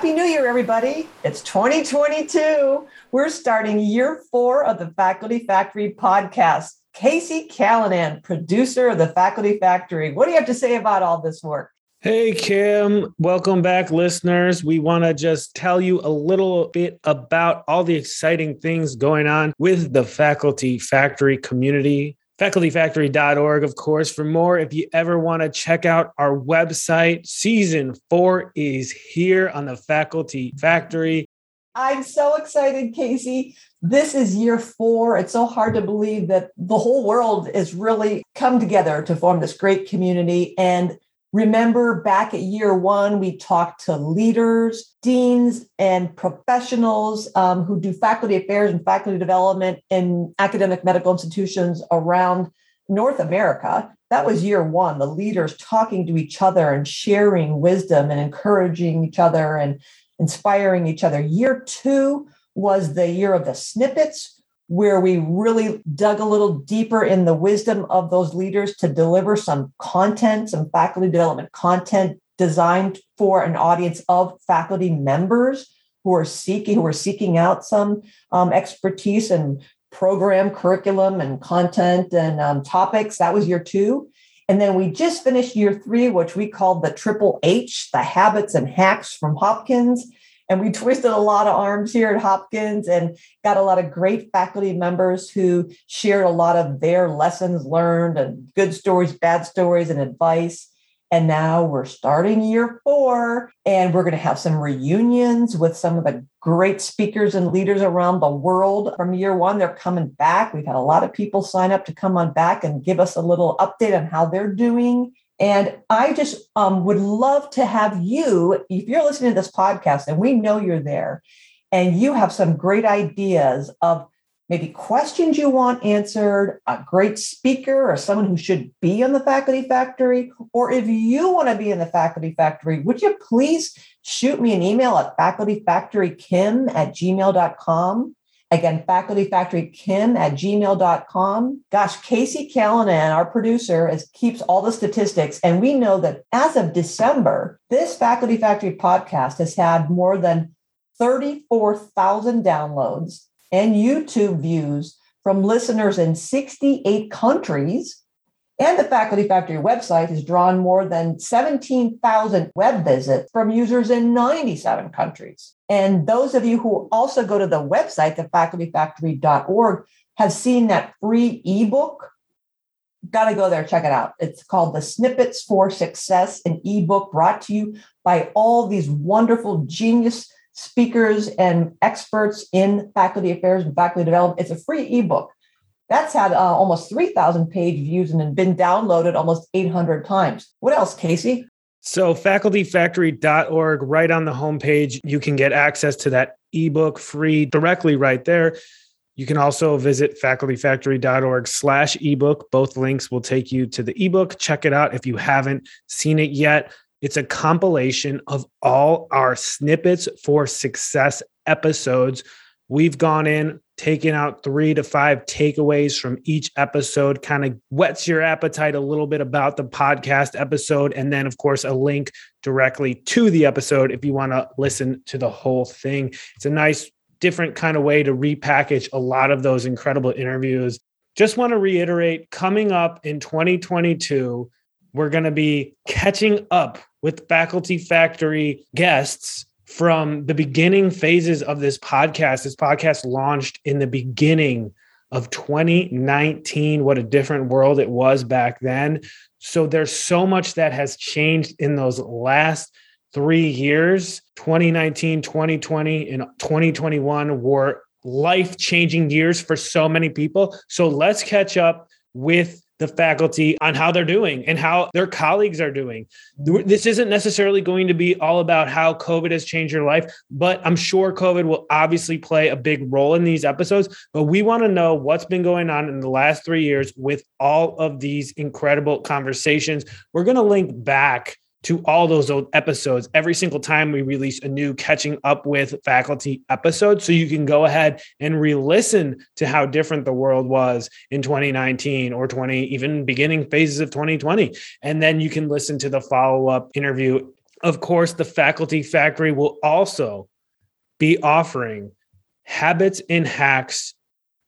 Happy New Year, everybody. It's 2022. We're starting year four of the Faculty Factory podcast. Casey Callanan, producer of the Faculty Factory. What do you have to say about all this work? Hey, Kim. Welcome back, listeners. We want to just tell you a little bit about all the exciting things going on with the Faculty Factory community. FacultyFactory.org, of course, for more. If you ever want to check out our website, season four is here on the Faculty Factory. I'm so excited, Casey. This is year four. It's so hard to believe that the whole world has really come together to form this great community. And Remember back at year one, we talked to leaders, deans, and professionals um, who do faculty affairs and faculty development in academic medical institutions around North America. That was year one, the leaders talking to each other and sharing wisdom and encouraging each other and inspiring each other. Year two was the year of the snippets, where we really dug a little deeper in the wisdom of those leaders to deliver some content, some faculty development content designed for an audience of faculty members who are seeking who are seeking out some um, expertise and program curriculum and content and um, topics. That was year two. And then we just finished year three, which we called the triple H, the habits and hacks from Hopkins. And we twisted a lot of arms here at Hopkins and got a lot of great faculty members who shared a lot of their lessons learned and good stories, bad stories, and advice. And now we're starting year four, and we're going to have some reunions with some of the great speakers and leaders around the world from year one. They're coming back. We've had a lot of people sign up to come on back and give us a little update on how they're doing. And I just um, would love to have you, if you're listening to this podcast and we know you're there and you have some great ideas of maybe questions you want answered, a great speaker or someone who should be in the faculty factory, or if you want to be in the faculty factory, would you please shoot me an email at facultyfactorykim at gmail.com? Again, facultyfactorykim at gmail.com. Gosh, Casey Callanan, our producer, is, keeps all the statistics. And we know that as of December, this Faculty Factory podcast has had more than 34,000 downloads and YouTube views from listeners in 68 countries and the Faculty Factory website has drawn more than 17,000 web visits from users in 97 countries. And those of you who also go to the website, the facultyfactory.org, have seen that free ebook. Got to go there, check it out. It's called The Snippets for Success, an ebook brought to you by all these wonderful genius speakers and experts in faculty affairs and faculty development. It's a free ebook. That's had uh, almost 3,000 page views and been downloaded almost 800 times. What else, Casey? So, facultyfactory.org, right on the homepage, you can get access to that ebook free directly right there. You can also visit facultyfactory.org slash ebook. Both links will take you to the ebook. Check it out if you haven't seen it yet. It's a compilation of all our snippets for success episodes. We've gone in, taking out three to five takeaways from each episode, kind of whets your appetite a little bit about the podcast episode. And then, of course, a link directly to the episode if you want to listen to the whole thing. It's a nice, different kind of way to repackage a lot of those incredible interviews. Just want to reiterate coming up in 2022, we're going to be catching up with Faculty Factory guests from the beginning phases of this podcast. This podcast launched in the beginning of 2019. What a different world it was back then. So there's so much that has changed in those last three years 2019, 2020, and 2021 were life changing years for so many people. So let's catch up with the faculty on how they're doing and how their colleagues are doing. This isn't necessarily going to be all about how COVID has changed your life, but I'm sure COVID will obviously play a big role in these episodes. But we want to know what's been going on in the last three years with all of these incredible conversations. We're going to link back to all those old episodes every single time we release a new catching up with faculty episode. So you can go ahead and re listen to how different the world was in 2019 or 20, even beginning phases of 2020. And then you can listen to the follow up interview Of course, the Faculty Factory will also be offering habits and hacks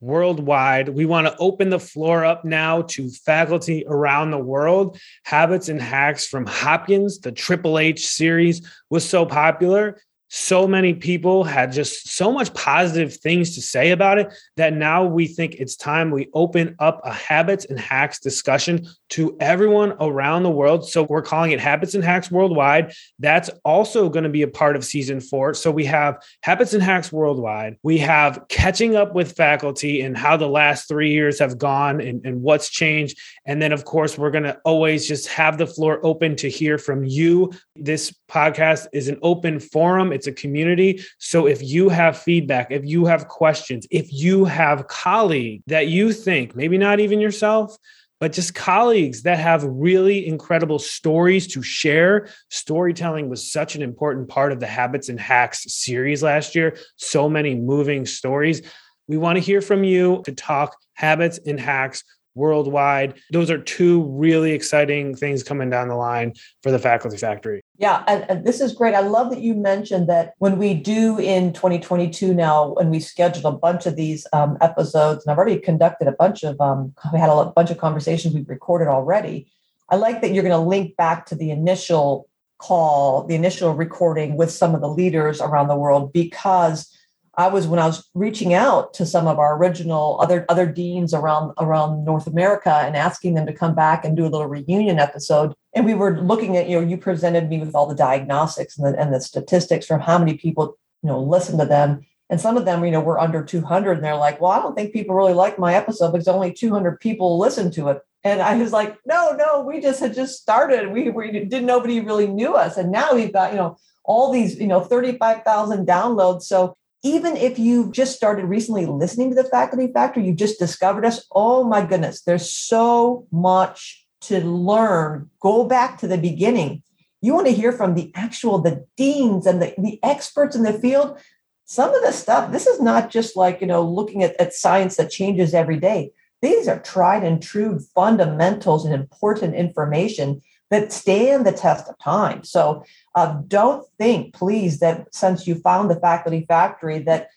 worldwide. We want to open the floor up now to faculty around the world. Habits and hacks from Hopkins, the Triple H series was so popular so many people had just so much positive things to say about it that now we think it's time we open up a habits and hacks discussion to everyone around the world. So we're calling it Habits and Hacks Worldwide. That's also going to be a part of season four. So we have Habits and Hacks Worldwide. We have catching up with faculty and how the last three years have gone and, and what's changed. And then, of course, we're going to always just have the floor open to hear from you. This podcast is an open forum. It's a community. So if you have feedback, if you have questions, if you have colleagues that you think, maybe not even yourself, but just colleagues that have really incredible stories to share. Storytelling was such an important part of the Habits and Hacks series last year. So many moving stories. We want to hear from you to talk habits and hacks worldwide. Those are two really exciting things coming down the line for the Faculty Factory. Yeah, and, and, this is great. I love that you mentioned that when we do in 2022 now, when we scheduled a bunch of these um, episodes, and I've already conducted a bunch of, um, we had a bunch of conversations we've recorded already. I like that you're going to link back to the initial call, the initial recording with some of the leaders around the world because I was when I was reaching out to some of our original other other deans around around North America and asking them to come back and do a little reunion episode. And we were looking at, you know, you presented me with all the diagnostics and the, and the statistics from how many people, you know, listen to them. And some of them, you know, were under 200. And they're like, well, I don't think people really like my episode because only 200 people listen to it. And I was like, no, no, we just had just started. We, we didn't, nobody really knew us. And now we've got, you know, all these, you know, 35,000 downloads. So even if you've just started recently listening to the faculty factory, you've just discovered us. Oh my goodness, there's so much to learn. Go back to the beginning. You want to hear from the actual the deans and the, the experts in the field. Some of the stuff, this is not just like, you know, looking at, at science that changes every day. These are tried and true fundamentals and important information that stand the test of time. So uh, don't think, please, that since you found the faculty factory, that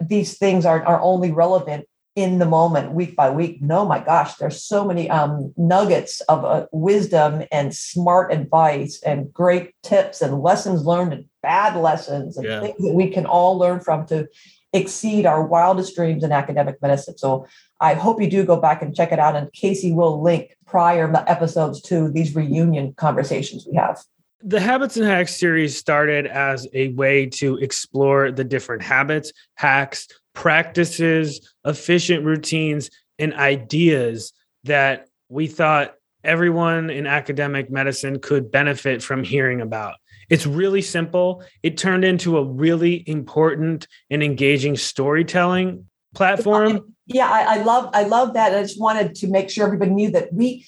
these things are, are only relevant in the moment, week by week. No, my gosh, there's so many um, nuggets of uh, wisdom and smart advice and great tips and lessons learned and bad lessons and yeah. things that we can all learn from to exceed our wildest dreams in academic medicine. So I hope you do go back and check it out. And Casey will link prior episodes to these reunion conversations we have. The Habits and Hacks series started as a way to explore the different habits, hacks, practices, efficient routines, and ideas that we thought everyone in academic medicine could benefit from hearing about. It's really simple. It turned into a really important and engaging storytelling platform. Yeah, I, I love I love that. I just wanted to make sure everybody knew that we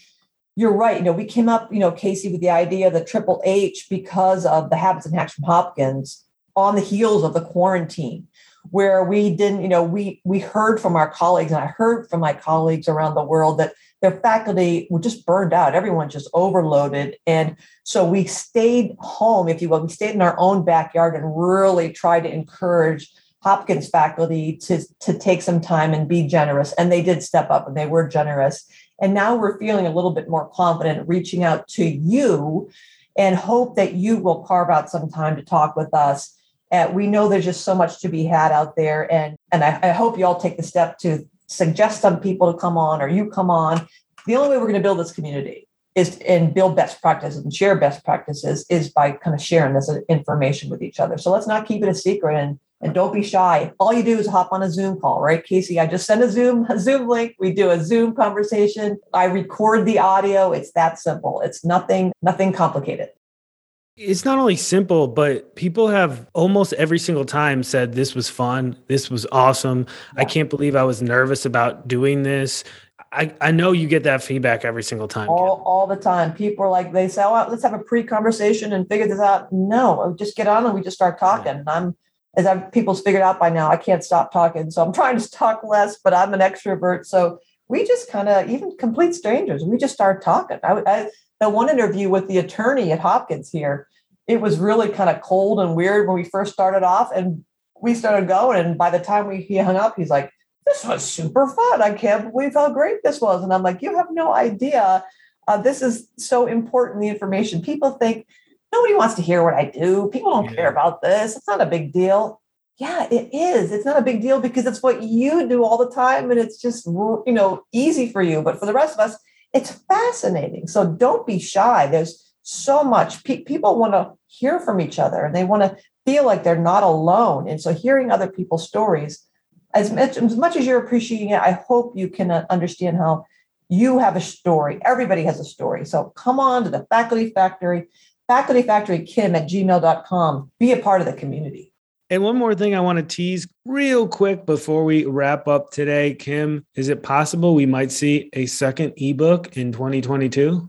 you're right. You know, we came up, you know, Casey, with the idea of the triple H because of the habits and hacks from Hopkins on the heels of the quarantine, where we didn't, you know, we we heard from our colleagues, and I heard from my colleagues around the world that their faculty were just burned out. Everyone just overloaded. And so we stayed home, if you will. We stayed in our own backyard and really tried to encourage Hopkins faculty to, to take some time and be generous. And they did step up and they were generous. And now we're feeling a little bit more confident reaching out to you and hope that you will carve out some time to talk with us. And we know there's just so much to be had out there. And, and I, I hope you all take the step to suggest some people to come on or you come on. The only way we're going to build this community is and build best practices and share best practices is by kind of sharing this information with each other. So let's not keep it a secret and and don't be shy. All you do is hop on a Zoom call, right, Casey? I just send a Zoom a Zoom link. We do a Zoom conversation. I record the audio. It's that simple. It's nothing nothing complicated. It's not only simple, but people have almost every single time said this was fun. This was awesome. Yeah. I can't believe I was nervous about doing this. I, I know you get that feedback every single time. All, all the time. People are like, they say, oh, let's have a pre conversation and figure this out. No, just get on and we just start talking. Yeah. I'm as I've people's figured out by now, I can't stop talking. So I'm trying to talk less, but I'm an extrovert. So we just kind of, even complete strangers, we just start talking. I, I, the one interview with the attorney at Hopkins here, it was really kind of cold and weird when we first started off. And we started going. And by the time we he hung up, he's like, this was super fun. I can't believe how great this was. And I'm like, you have no idea. Uh, this is so important, the information. People think nobody wants to hear what I do. People don't yeah. care about this. It's not a big deal. Yeah, it is. It's not a big deal because it's what you do all the time and it's just, you know, easy for you. But for the rest of us, it's fascinating. So don't be shy. There's so much. Pe- people want to hear from each other and they want to feel like they're not alone. And so hearing other people's stories, as much, as much as you're appreciating it, I hope you can uh, understand how you have a story. Everybody has a story. So come on to the Faculty Factory, Faculty Factory Kim at gmail.com. Be a part of the community. And one more thing I want to tease real quick before we wrap up today, Kim, is it possible we might see a second ebook in 2022?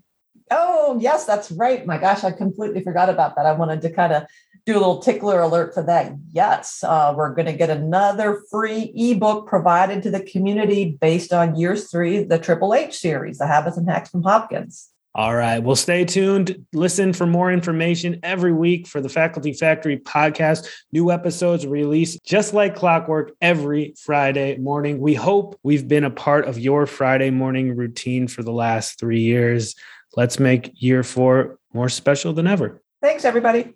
Oh, yes, that's right. My gosh, I completely forgot about that. I wanted to kind of do a little tickler alert for that. Yes, uh, we're going to get another free ebook provided to the community based on years three, the Triple H series, the Habits and Hacks from Hopkins. All right. Well, stay tuned. Listen for more information every week for the Faculty Factory podcast. New episodes released just like clockwork every Friday morning. We hope we've been a part of your Friday morning routine for the last three years. Let's make year four more special than ever. Thanks, everybody.